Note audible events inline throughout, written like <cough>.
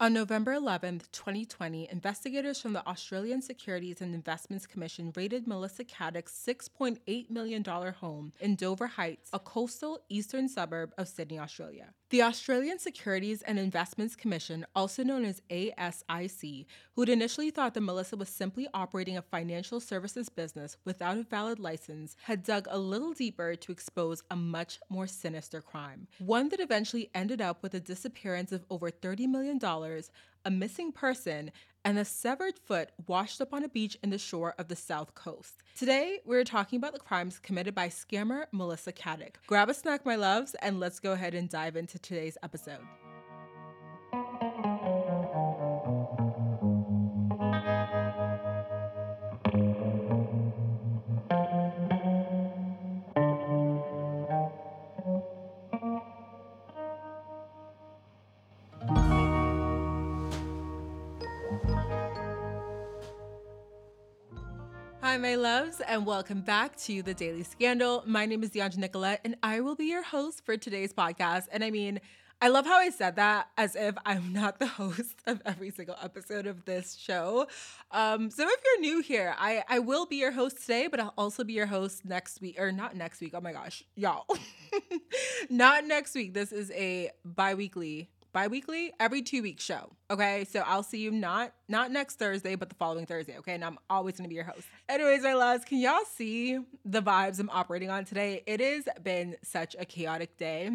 On November 11, 2020, investigators from the Australian Securities and Investments Commission raided Melissa Caddick's $6.8 million home in Dover Heights, a coastal eastern suburb of Sydney, Australia. The Australian Securities and Investments Commission, also known as ASIC, who'd initially thought that Melissa was simply operating a financial services business without a valid license, had dug a little deeper to expose a much more sinister crime. One that eventually ended up with the disappearance of over $30 million, a missing person, and a severed foot washed up on a beach in the shore of the South Coast. Today, we're talking about the crimes committed by scammer Melissa Caddick. Grab a snack, my loves, and let's go ahead and dive into today's episode. My loves, and welcome back to the Daily Scandal. My name is Dheandra Nicolette, and I will be your host for today's podcast. And I mean, I love how I said that as if I'm not the <laughs> host of every single episode of this show. Um, so if you're new here, I, I will be your host today, but I'll also be your host next week, or not next week. Oh my gosh, y'all. <laughs> not next week. This is a bi weekly bi-weekly every two week show okay? So i'll see you not not next thursday but the following thursday okay? And i'm always going to be your host. Anyways my loves can y'all see the vibes i'm operating on today? It has been such a chaotic day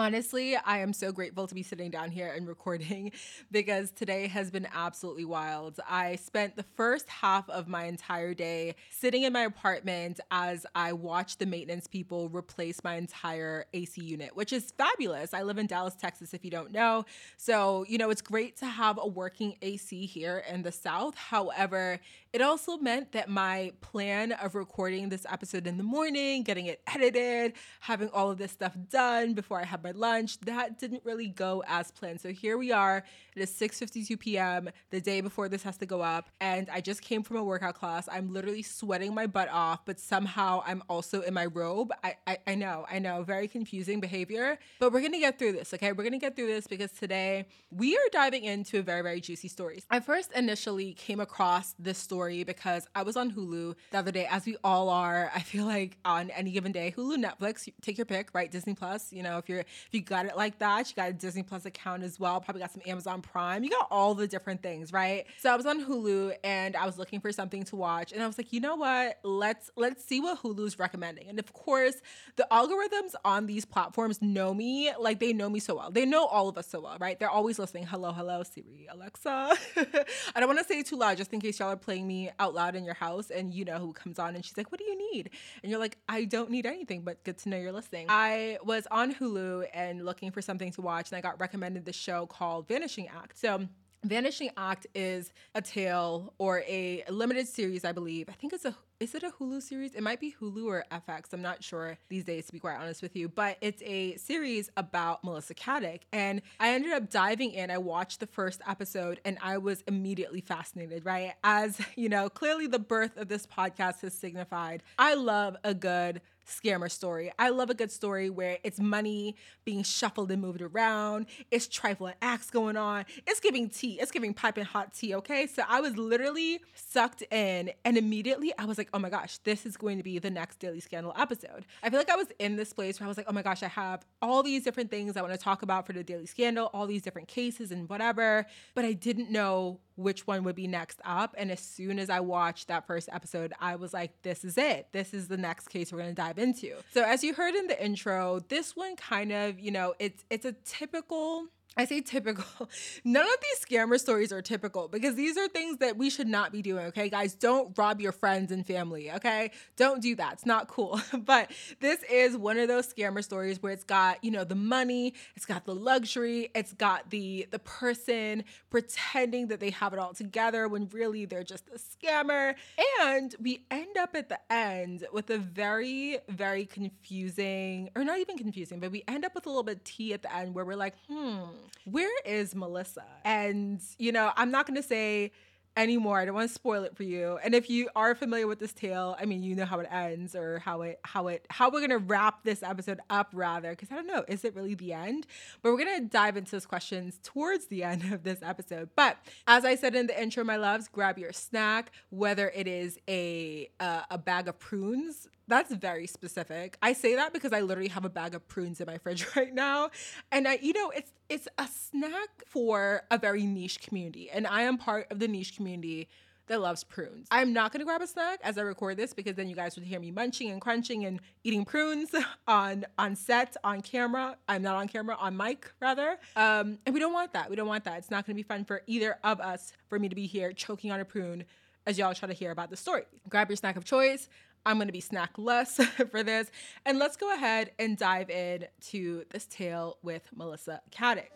Honestly, I am so grateful to be sitting down here and recording <laughs> because today has been absolutely wild. I spent the first half of my entire day sitting in my apartment as I watched the maintenance people replace my entire AC unit, which is fabulous. I live in Dallas, Texas, if you don't know. So, you know, it's great to have a working AC here in the South. However, it also meant that my plan of recording this episode in the morning, getting it edited, having all of this stuff done before I have my lunch, that didn't really go as planned. So here we are. It is 6:52 p.m. the day before this has to go up, and I just came from a workout class. I'm literally sweating my butt off, but somehow I'm also in my robe. I I, I know, I know, very confusing behavior, but we're gonna get through this, okay? We're gonna get through this because today we are diving into a very very juicy story. I first initially came across this story story because I was on Hulu the other day, as we all are. I feel like on any given day, Hulu, Netflix, take your pick, right? Disney Plus. You know, if you're if you got it like that, you got a Disney Plus account as well. Probably got some Amazon Prime. You got all the different things, right? So I was on Hulu and I was looking for something to watch, and I was like, you know what? Let's let's see what Hulu's recommending. And of course, the algorithms on these platforms know me like they know me so well. They know all of us so well, right? They're always listening. Hello, hello, Siri, Alexa. <laughs> I don't want to say too loud just in case y'all are playing me out loud in your house and you know who comes on and she's like, What do you need? And you're like, I don't need anything, but good to know you're listening. I was on Hulu and looking for something to watch, and I got recommended the show called Vanishing Act. So Vanishing Act is a tale or a limited series, I believe. I think it's a is it a Hulu series? It might be Hulu or FX. I'm not sure these days, to be quite honest with you. But it's a series about Melissa Caddick. And I ended up diving in. I watched the first episode and I was immediately fascinated, right? As, you know, clearly the birth of this podcast has signified. I love a good scammer story. I love a good story where it's money being shuffled and moved around. It's trifling acts going on. It's giving tea. It's giving piping hot tea. Okay. So I was literally sucked in and immediately I was like, oh my gosh, this is going to be the next Daily Scandal episode. I feel like I was in this place where I was like, oh my gosh, I have all these different things I want to talk about for the Daily Scandal, all these different cases and whatever, but I didn't know which one would be next up. And as soon as I watched that first episode, I was like, this is it. This is the next case we're going to dive into. So as you heard in the intro, this one kind of, you know, it's it's a typical I say typical. <laughs> None of these scammer stories are typical because these are things that we should not be doing, okay? Guys, don't rob your friends and family, okay? Don't do that. It's not cool. <laughs> but this is one of those scammer stories where it's got, you know, the money, it's got the luxury, it's got the the person pretending that they have it all together when really they're just a scammer. And we end up at the end with a very very confusing or not even confusing, but we end up with a little bit of tea at the end where we're like, "Hmm, where is Melissa? And, you know, I'm not going to say anymore. I don't want to spoil it for you. And if you are familiar with this tale, I mean, you know how it ends or how it how it how we're going to wrap this episode up rather cuz I don't know, is it really the end? But we're going to dive into those questions towards the <laughs> end of this episode. But as I said in the intro, my loves, grab your snack, whether it is a uh, a bag of prunes that's very specific. I say that because I literally have a bag of prunes in my fridge <laughs> right now. And I, you know, it's it's a snack for a very niche community. And I am part of the niche community that loves prunes. I'm not gonna grab a snack as I record this because then you guys would hear me munching and crunching and eating prunes <laughs> on on set, on camera. I'm not on camera, on mic rather. Um, and we don't want that. We don't want that. It's not gonna be fun for either of us for me to be here choking on a prune as y'all try to hear about the story. Grab your snack of choice. I'm going to be snack less <laughs> for this. And let's go ahead and dive in to this tale with Melissa Caddick.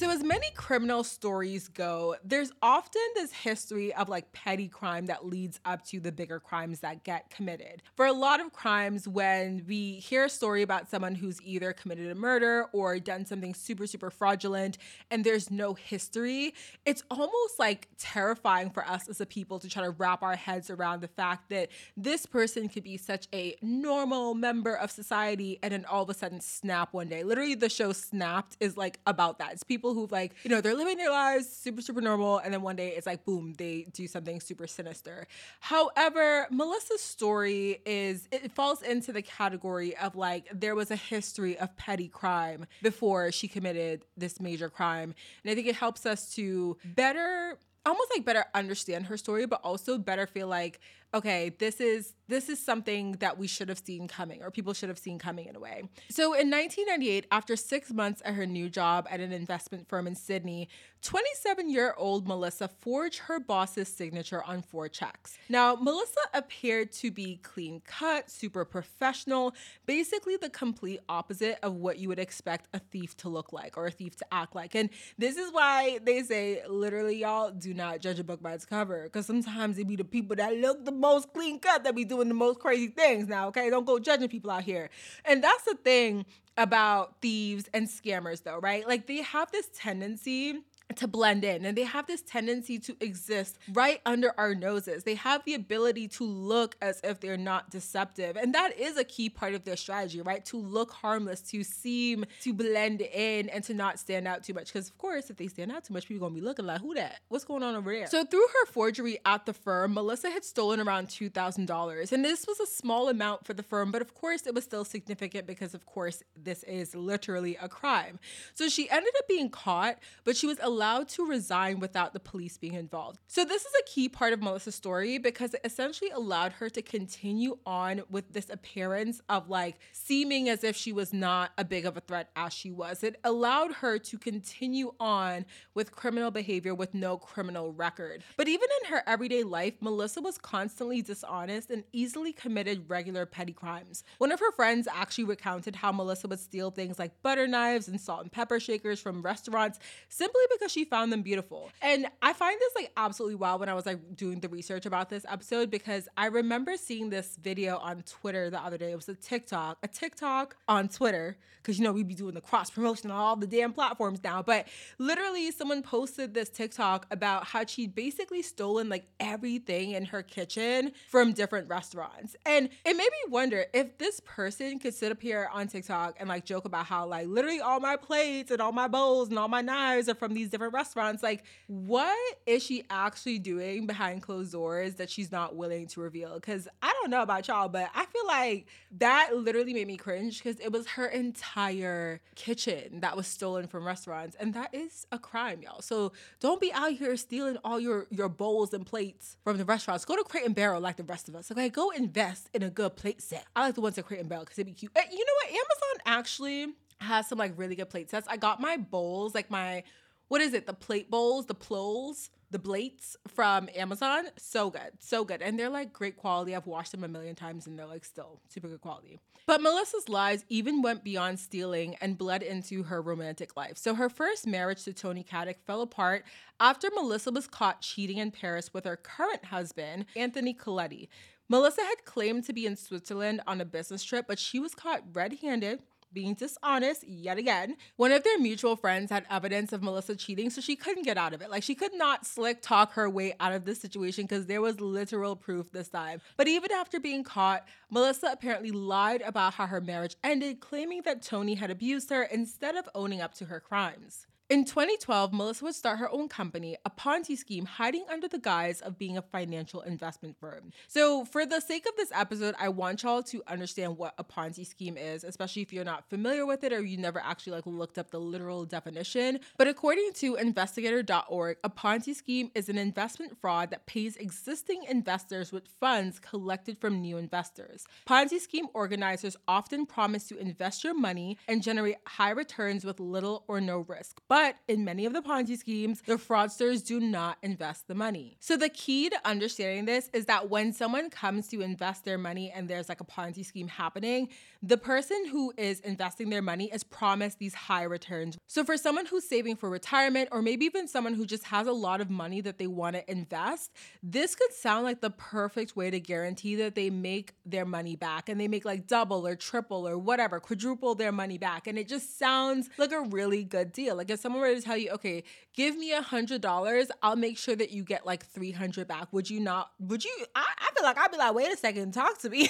So, as many criminal stories go, there's often this history of like petty crime that leads up to the bigger crimes that get committed. For a lot of crimes, when we hear a story about someone who's either committed a murder or done something super, super fraudulent and there's no history, it's almost like terrifying for us as a people to try to wrap our heads around the fact that this person could be such a normal member of society and then all of a sudden snap one day. Literally, the show Snapped is like about that. It's people people who like, you know, they're living their lives super, super normal. And then one day it's like, boom, they do something super sinister. However, Melissa's story is, it falls into the category of like, there was a history of petty crime before she committed this major crime. And I think it helps us to better almost like better understand her story but also better feel like okay, this is this is something that we should have seen coming or people should have seen coming in a way. So in 1998, after 6 months at her new job at an investment firm in Sydney, 27-year-old Melissa forged her boss's signature on four checks. Now, Melissa appeared to be clean cut, super professional, basically the complete opposite of what you would expect a thief to look like or a thief to act like. And this is why they say literally y'all do not judge a book by its cover because sometimes it be the people that look the most clean cut that be doing the most crazy things now, okay? Don't go judging people out here. And that's the thing about thieves and scammers though, right? Like they have this tendency to blend in and they have this tendency to exist right under our noses. They have the ability to look as if they're not deceptive. And that is a key part of their strategy, right? To look harmless, to seem to blend in and to not stand out too much. Because of course, if they stand out too much, people are gonna be looking like, who that? What's going on over there? So through her forgery at the firm, Melissa had stolen around $2,000. And this was a small amount for the firm, but of course it was still significant because of course this is literally a crime. So she ended up being caught, but she was allowed allowed to resign without the police being involved. So, this is a key part of Melissa's story because it essentially allowed her to continue on with this appearance of like seeming as if she was not a big of a threat as she was. It allowed her to continue on with criminal behavior with no criminal record. But even in her everyday life, Melissa was constantly dishonest and easily committed regular petty crimes. One of her friends actually recounted how Melissa would steal things like butter knives and salt and pepper shakers from restaurants simply because she found them beautiful. And I find this like absolutely wild when I was like doing the research about this episode because I remember seeing this video on Twitter the other day. It was a TikTok, a TikTok on Twitter, because you know we'd be doing the cross promotion on all the damn platforms now. But literally, someone posted this TikTok about how she'd basically stolen like everything in her kitchen from different restaurants. And it made me wonder if this person could sit up here on TikTok and like joke about how like literally all my plates and all my bowls and all my knives are from these different different restaurants. Like, what is she actually doing behind closed doors that she's not willing to reveal? Because I don't know about y'all, but I feel like that literally made me cringe because it was her entire kitchen that was stolen from restaurants. And that is a crime, y'all. So don't be out here stealing all your, your bowls and plates from the restaurants. Go to Crate and Barrel like the rest of us. Okay, go invest in a good plate set. I like the ones at Crate and Barrel because they be cute. you know what? Amazon actually has some like really good plate sets. I got my bowls, like my what is it? The plate bowls, the plows, the plates from Amazon. So good, so good, and they're like great quality. I've washed them a million times, and they're like still super good quality. But Melissa's lies even went beyond stealing and bled into her romantic life. So her first marriage to Tony Caddick fell apart after Melissa was caught cheating in Paris with her current husband, Anthony Koletti. Melissa had claimed to be in Switzerland on a business trip, but she was caught red handed being dishonest yet again. One of their mutual friends had evidence of Melissa cheating, so she couldn't get out of it. Like she could not slick talk her way out of this situation because there was literal proof this time. But even after being caught, Melissa apparently lied about how her marriage ended, claiming that Tony had abused her instead of owning up to her crimes. In 2012, Melissa would start her own company, a Ponzi scheme hiding under the guise of being a financial investment firm. So, for the sake of this episode, I want y'all to understand what a Ponzi scheme is, especially if you're not familiar with it or you never actually like looked up the literal definition. But according to investigator.org, a Ponzi scheme is an investment fraud that pays existing investors with funds collected from new investors. Ponzi scheme organizers often promise to invest your money and generate high returns with little or no risk. But but in many of the Ponzi schemes, the fraudsters do not invest the money. So the key to understanding this is that when someone comes to invest their money and there's like a Ponzi scheme happening, the person who is investing their money is promised these high returns. So for someone who's saving for retirement or maybe even someone who just has a lot of money that they want to invest, this could sound like the perfect way to guarantee that they make their money back and they make like double or triple or whatever, quadruple their money back. And it just sounds like a really good deal. Like if someone someone were to tell you, okay, give me a hundred dollars, I'll make sure that you get like three hundred back. Would you not? Would you? I, I feel like I'd be like, wait a second, talk to me.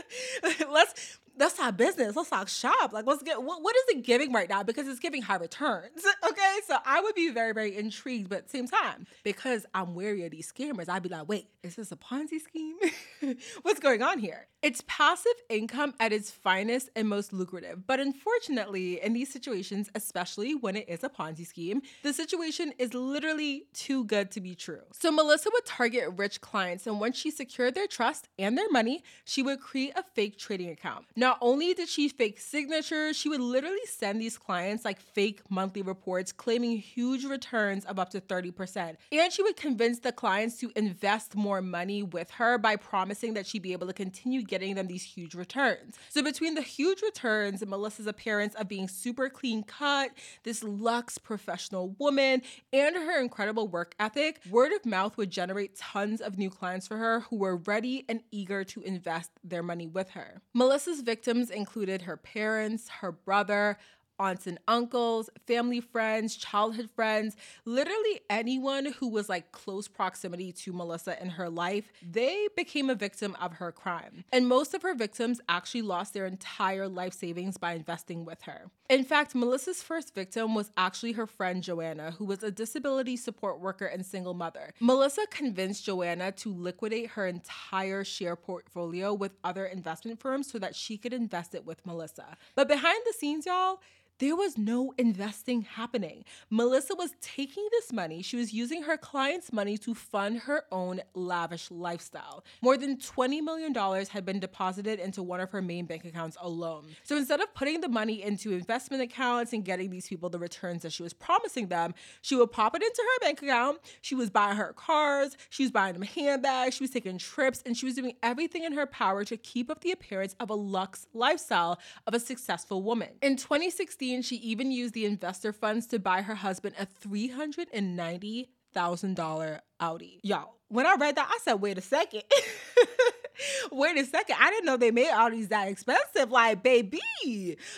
<laughs> let's that's our business. Let's talk shop. Like, let's get what, what is it giving right now? Because it's giving high returns. <laughs> Okay. So I would be very, very intrigued, but at the same time, because I'm wary of these scammers, I'd be like, wait, is this a Ponzi scheme? <laughs> What's going on here? It's passive income at its finest and most lucrative. But unfortunately, in these situations, especially when it is a Ponzi scheme, the situation is literally too good to be true. So Melissa would target rich clients, and once she secured their trust and their money, she would create a fake trading account. Not only did she fake signatures, she would literally send these clients like fake monthly reports claiming huge returns of up to 30%. And she would convince the clients to invest more money with her by promising that she'd be able to continue getting them these huge returns. So between the huge returns and Melissa's appearance of being super clean cut, this luxe professional woman, and her incredible work ethic, word of mouth would generate tons of new clients for her who were ready and eager to invest their money with her. Melissa's victims included her parents, her brother, aunts and uncles, family friends, childhood friends, literally anyone who was like close proximity to Melissa in her life, they became a victim of her crime. And most of her victims actually lost their entire life savings by investing with her. In fact, Melissa's first victim was actually her friend Joanna, who was a disability support worker and single mother. Melissa convinced Joanna to liquidate her entire share portfolio with other investment firms so that she could invest it with Melissa. But behind the scenes, y'all, there was no investing happening. Melissa was taking this money, she was using her clients' money to fund her own lavish lifestyle. More than $20 million had been deposited into one of her main bank accounts alone. So instead of putting the money into investment accounts and getting these people the returns that she was promising them, she would pop it into her bank account. She was buying her cars, she was buying them handbags, she was taking trips, and she was doing everything in her power to keep up the appearance of a luxe lifestyle of a successful woman. In 2016, she even used the investor funds to buy her husband a $390,000 Audi. Y'all, when I read that, I said, wait a second. <laughs> <laughs> wait a second. I didn't know they made Audis that expensive. Like, baby,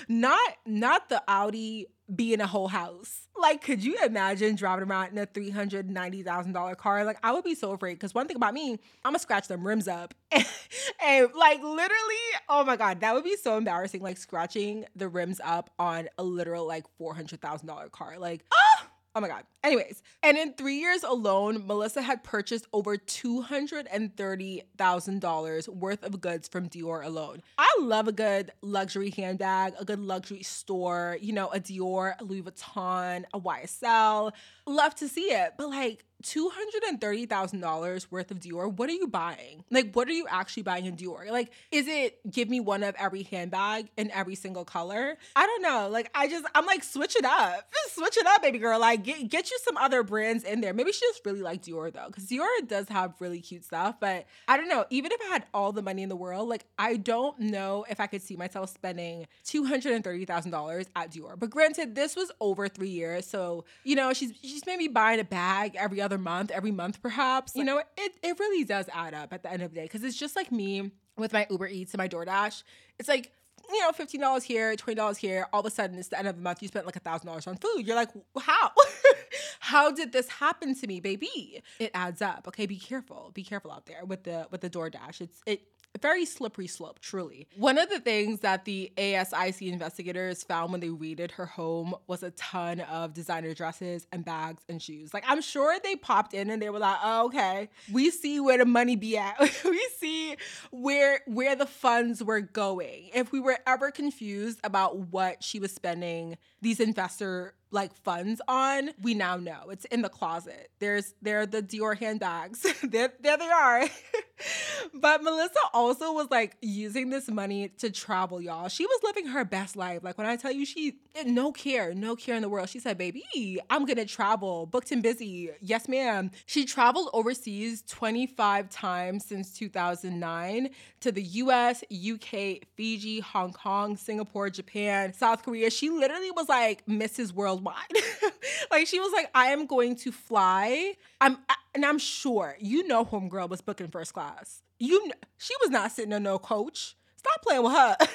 not not the Audi being a whole house. Like, could you imagine driving around in a three hundred ninety thousand dollar car? Like, I would be so afraid. Because one thing about me, I'm gonna scratch them rims up, and, <laughs> and, like literally, oh my god, that would be so embarrassing. Like scratching the rims up on a literal like four hundred thousand dollar car. Like, oh, oh my god. Anyways, and in three years alone, Melissa had purchased over $230,000 worth of goods from Dior alone. I love a good luxury handbag, a good luxury store, you know, a Dior, a Louis Vuitton, a YSL. Love to see it. But like, $230,000 worth of Dior, what are you buying? Like, what are you actually buying in Dior? Like, is it give me one of every handbag in every single color? I don't know. Like, I just, I'm like, switch it up. Just <laughs> switch it up, baby girl. Like, get, get you some other brands in there. Maybe she just really like Dior though, because Dior does have really cute stuff. But I don't know. Even if I had all the money in the world, like, I don't know if I could see myself spending $230,000 at Dior. But granted, this was over three years. So, you know, she's, she's maybe buying a bag every other month, every month perhaps. You know, it, it really does add up at the end of the day because it's just like me with my Uber Eats and my DoorDash. It's like, you know, $15 here, $20 here. All of a sudden, it's the end of the month. You spent like a $1,000 on food. You're like, how? <laughs> how did this happen to me, baby? It adds up. Okay, be careful. Be careful out there with the with the DoorDash. It's it very slippery slope, truly. One of the things that the ASIC investigators found when they raided her home was a ton of designer dresses and bags and shoes. Like, I'm sure they popped in and they were like, oh, okay, we see where the money be at. <laughs> we see where where the funds were going. If we were ever confused about what she was spending these investor like funds on, we now know. It's in the closet. There's there are the Dior handbags. <laughs> there, there they are. <laughs> but Melissa also was like using this money to travel, y'all. She was living her best life. Like when I tell you she no care, no care in the world. She said, baby, I'm gonna travel, booked and busy. Yes, ma'am. She traveled overseas 25 times since 2009 to the US, UK, Fiji, Hong Kong, Singapore, Japan, South Korea. She literally was like Mrs. Worldwide. <laughs> like she was like, I am going to fly. I'm and I'm sure you know homegirl was booking first class. You she was not sitting on no coach. Stop playing with her. <laughs>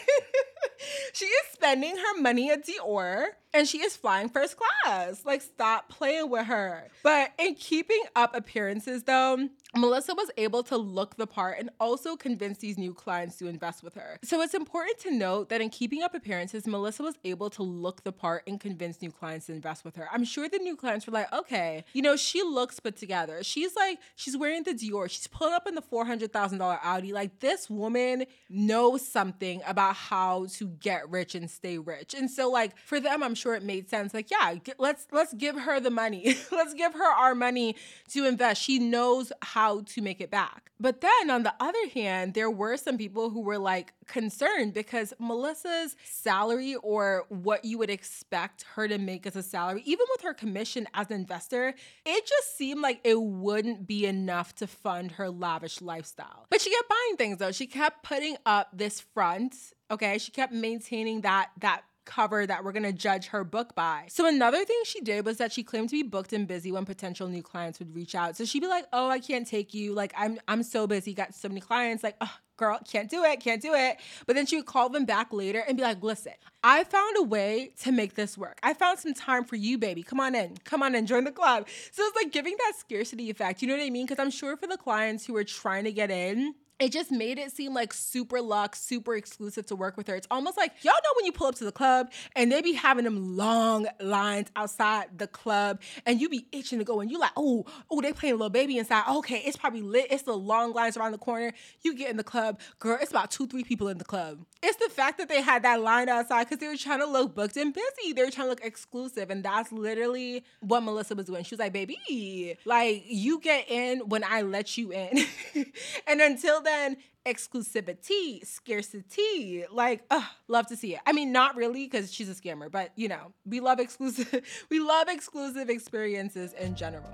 <laughs> she is spending her money at Dior and she is flying first class. Like, stop playing with her. But in keeping up appearances, though, Melissa was able to look the part and also convince these new clients to invest with her. So it's important to note that in keeping up appearances, Melissa was able to look the part and convince new clients to invest with her. I'm sure the new clients were like, okay, you know, she looks put together. She's like, she's wearing the Dior, she's pulling up in the $400,000 Audi. Like, this woman knows something about how to get rich and stay rich. And so, like, for them, I'm sure it made sense. Like, yeah, let's let's give her the money. <laughs> let's give her our money to invest. She knows how to make it back. But then on the other hand, there were some people who were like concerned because Melissa's salary or what you would expect her to make as a salary, even with her commission as an investor, it just seemed like it wouldn't be enough to fund her lavish lifestyle. But she kept buying things though. She kept putting up this front okay she kept maintaining that that cover that we're going to judge her book by. So another thing she did was that she claimed to be booked and busy when potential new clients would reach out. So she'd be like, "Oh, I can't take you. Like I'm I'm so busy, got so many clients. Like, oh, girl, can't do it, can't do it." But then she would call them back later and be like, "Listen, I found a way to make this work. I found some time for you, baby. Come on in. Come on in, join the club." So it's like giving that scarcity effect. You know what I mean? Because I'm sure for the clients who are trying to get in, it just made it seem like super luxe, super exclusive to work with her. It's almost like y'all know when you pull up to the club and they be having them long lines outside the club and you be itching to go and you like, oh, oh, they playing a Lil Baby inside. Okay, it's probably lit. It's the long lines around the corner. You get in the club, girl, it's about two, three people in the club. It's the fact that they had that line outside because they were trying to look booked and busy. They were trying to look exclusive. And that's literally what Melissa was doing. She was like, baby, like you get in when I let you in. <laughs> and until then, exclusivity, scarcity. Like, ugh, love to see it. I mean, not really because she's a scammer, but you know, we love exclusive. <laughs> we love exclusive experiences in general.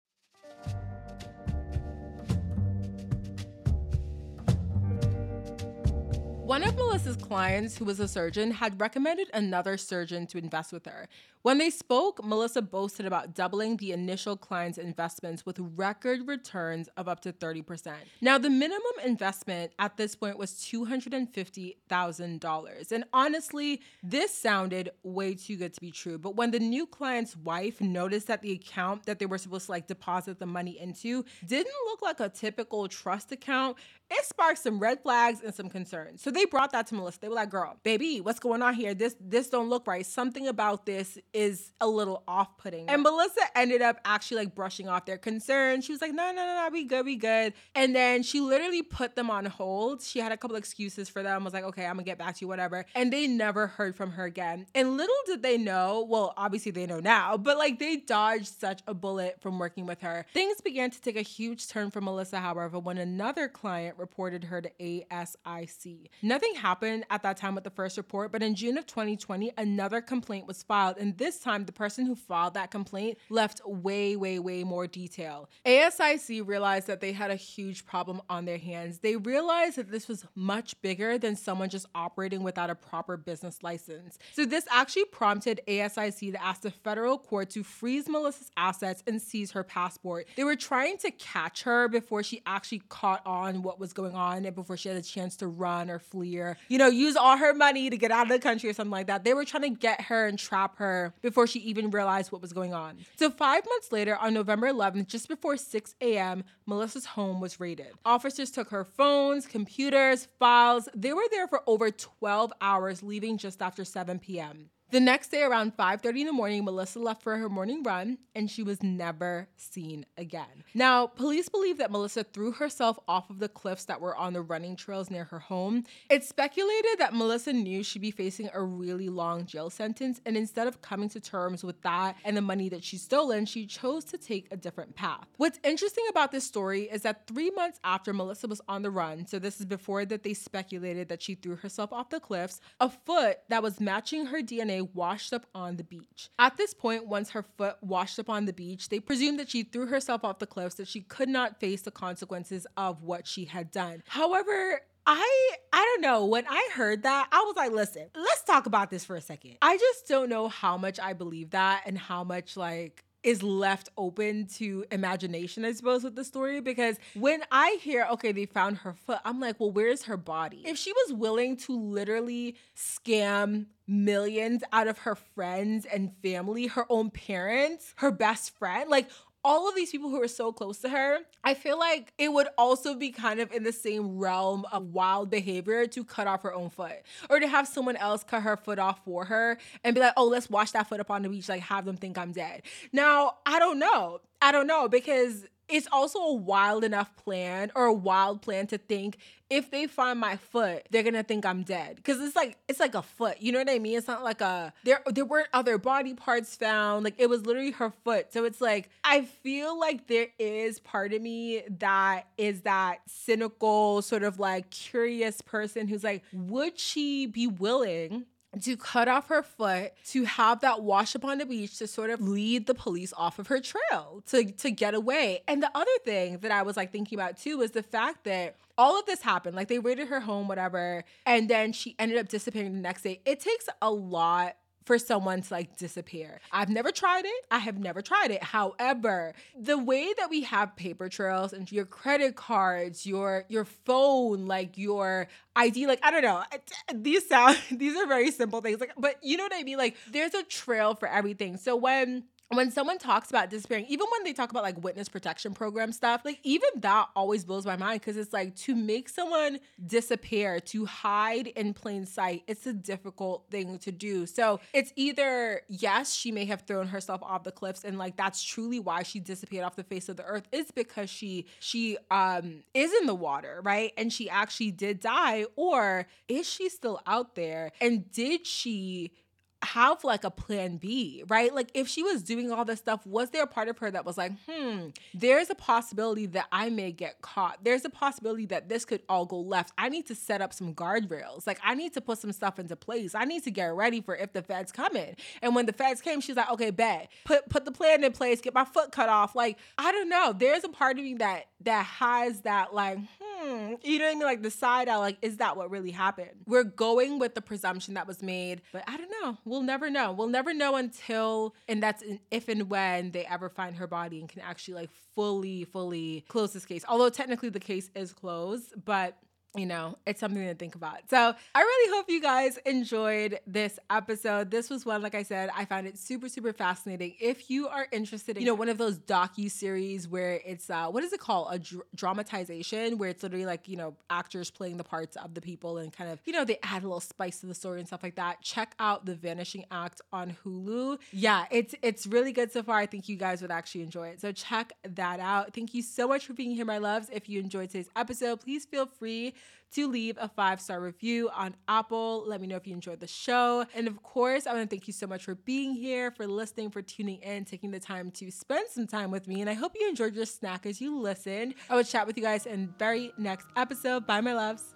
One of Melissa's clients, who was a surgeon, had recommended another surgeon to invest with her. When they spoke, Melissa boasted about doubling the initial client's investments with record returns of up to 30%. Now, the minimum investment at this point was $250,000. And honestly, this sounded way too good to be true. But when the new client's wife noticed that the account that they were supposed to like deposit the money into didn't look like a typical trust account, it sparked some red flags and some concerns. So they brought that to Melissa. They were like, "Girl, baby, what's going on here? This this don't look right. Something about this is a little off-putting." And Melissa ended up actually like brushing off their concerns. She was like, "No, no, no, no, we good, we good." And then she literally put them on hold. She had a couple excuses for them. Was like, "Okay, I'm gonna get back to you, whatever." And they never heard from her again. And little did they know, well, obviously they know now, but like they dodged such a bullet from working with her. Things began to take a huge turn for Melissa, however, when another client reported her to ASIC. Nothing happened at that time with the first report, but in June of 2020, another complaint was filed. And this time, the person who filed that complaint left way, way, way more detail. ASIC realized that they had a huge problem on their hands. They realized that this was much bigger than someone just operating without a proper business license. So, this actually prompted ASIC to ask the federal court to freeze Melissa's assets and seize her passport. They were trying to catch her before she actually caught on what was going on and before she had a chance to run or flee or, you know, use all her money to get out of the country or something like that. They were trying to get her and trap her before she even realized what was going on. So, five months later, on November 11th, just before 6 a.m., Melissa's home was raided. Officers took her phones, computers, files. They were there for over 12 hours, leaving just after 7 p.m. The next day around 5:30 in the morning, Melissa left for her morning run and she was never seen again. Now, police believe that Melissa threw herself off of the cliffs that were on the running trails near her home. It's speculated that Melissa knew she'd be facing a really long jail sentence and instead of coming to terms with that and the money that she'd stolen, she chose to take a different path. What's interesting about this story is that 3 months after Melissa was on the run, so this is before that they speculated that she threw herself off the cliffs, a foot that was matching her DNA washed up on the beach. At this point, once her foot washed up on the beach, they presumed that she threw herself off the cliffs, that she could not face the consequences of what she had done. However, I I don't know. When I heard that, I was like, listen, let's talk about this for a second. I just don't know how much I believe that and how much like is left open to imagination, I suppose, with the story. Because when I hear, okay, they found her foot, I'm like, well, where's her body? If she was willing to literally scam millions out of her friends and family, her own parents, her best friend, like all of these people who are so close to her, I feel like it would also be kind of in the same realm of wild behavior to cut off her own foot or to have someone else cut her foot off for her and be like, oh, let's wash that foot up on the beach, like have them think I'm dead. Now, I don't know. I don't know because it's also a wild enough plan or a wild plan to think if they find my foot, they're gonna think I'm dead. Cause it's like it's like a foot. You know what I mean? It's not like a there there weren't other body parts found. Like it was literally her foot. So it's like I feel like there is part of me that is that cynical, sort of like curious person who's like, would she be willing to cut off her foot, to have that wash up on the beach to sort of lead the police off of her trail to, to get away. And the other thing that I was like thinking about too was the fact that all of this happened. Like they raided her home, whatever, and then she ended up disappearing the next day. It takes a lot for someone to like disappear. I've never tried it. I have never tried it. However, the way that we have paper trails and your credit cards, your your phone, like your ID, like I don't know. These sound <laughs> these are very simple things. Like, but you know what I mean? Like there's a trail for everything. So when when someone talks about disappearing, even when they talk about like witness protection program stuff, like even that always blows my mind because it's like to make someone disappear, to hide in plain sight, it's a difficult thing to do. So it's either, yes, she may have thrown herself off the cliffs and like that's truly why she disappeared off the face of the earth. It's because she she um is in the water, right? And she actually did die, or is she still out there? And did she have like a plan B, right? Like if she was doing all this stuff, was there a part of her that was like, hmm, there's a possibility that I may get caught. There's a possibility that this could all go left. I need to set up some guardrails. Like I need to put some stuff into place. I need to get ready for if the feds come in. And when the feds came, she's like, okay, bet. Put put the plan in place, get my foot cut off. Like, I don't know. There's a part of me that that has that like, hmm, you know what I mean? Like the side out, like, is that what really happened? We're going with the presumption that was made, but I don't know we'll never know. We'll never know until, and that's if and when they ever find her body and can actually like fully, fully close this case. Although technically the case is closed, but you know, it's something to think about. So I really hope you guys enjoyed this episode. This was one, like I said, I found it super, super fascinating. If you are interested in, you know, one of those docu series where it's uh, what is it called, a dr- dramatization, where it's literally like you know actors playing the parts of the people and kind of you know they add a little spice to the story and stuff like that. Check out The Vanishing Act on Hulu. Yeah, it's it's really good so far. I think you guys would actually enjoy it. So check that out. Thank you so much for being here, my loves. If you enjoyed today's episode, please feel free to leave a five star review on Apple. Let me know if you enjoyed the show. And of course, I want to thank you so much for being here, for listening, for tuning in, taking the time to spend some time with me. And I hope you enjoyed your snack as you listened. I will chat with you guys in very next episode. Bye, my loves.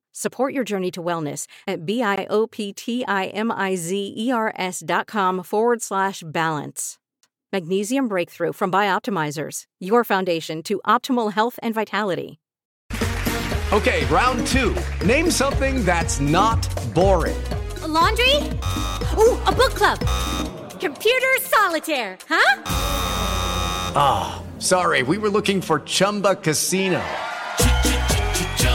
Support your journey to wellness at B-I-O-P-T-I-M-I-Z-E-R-S dot com forward slash balance. Magnesium Breakthrough from Bioptimizers, your foundation to optimal health and vitality. Okay, round two. Name something that's not boring. A laundry? Ooh, a book club. Computer solitaire, huh? Ah, sorry, we were looking for Chumba Casino.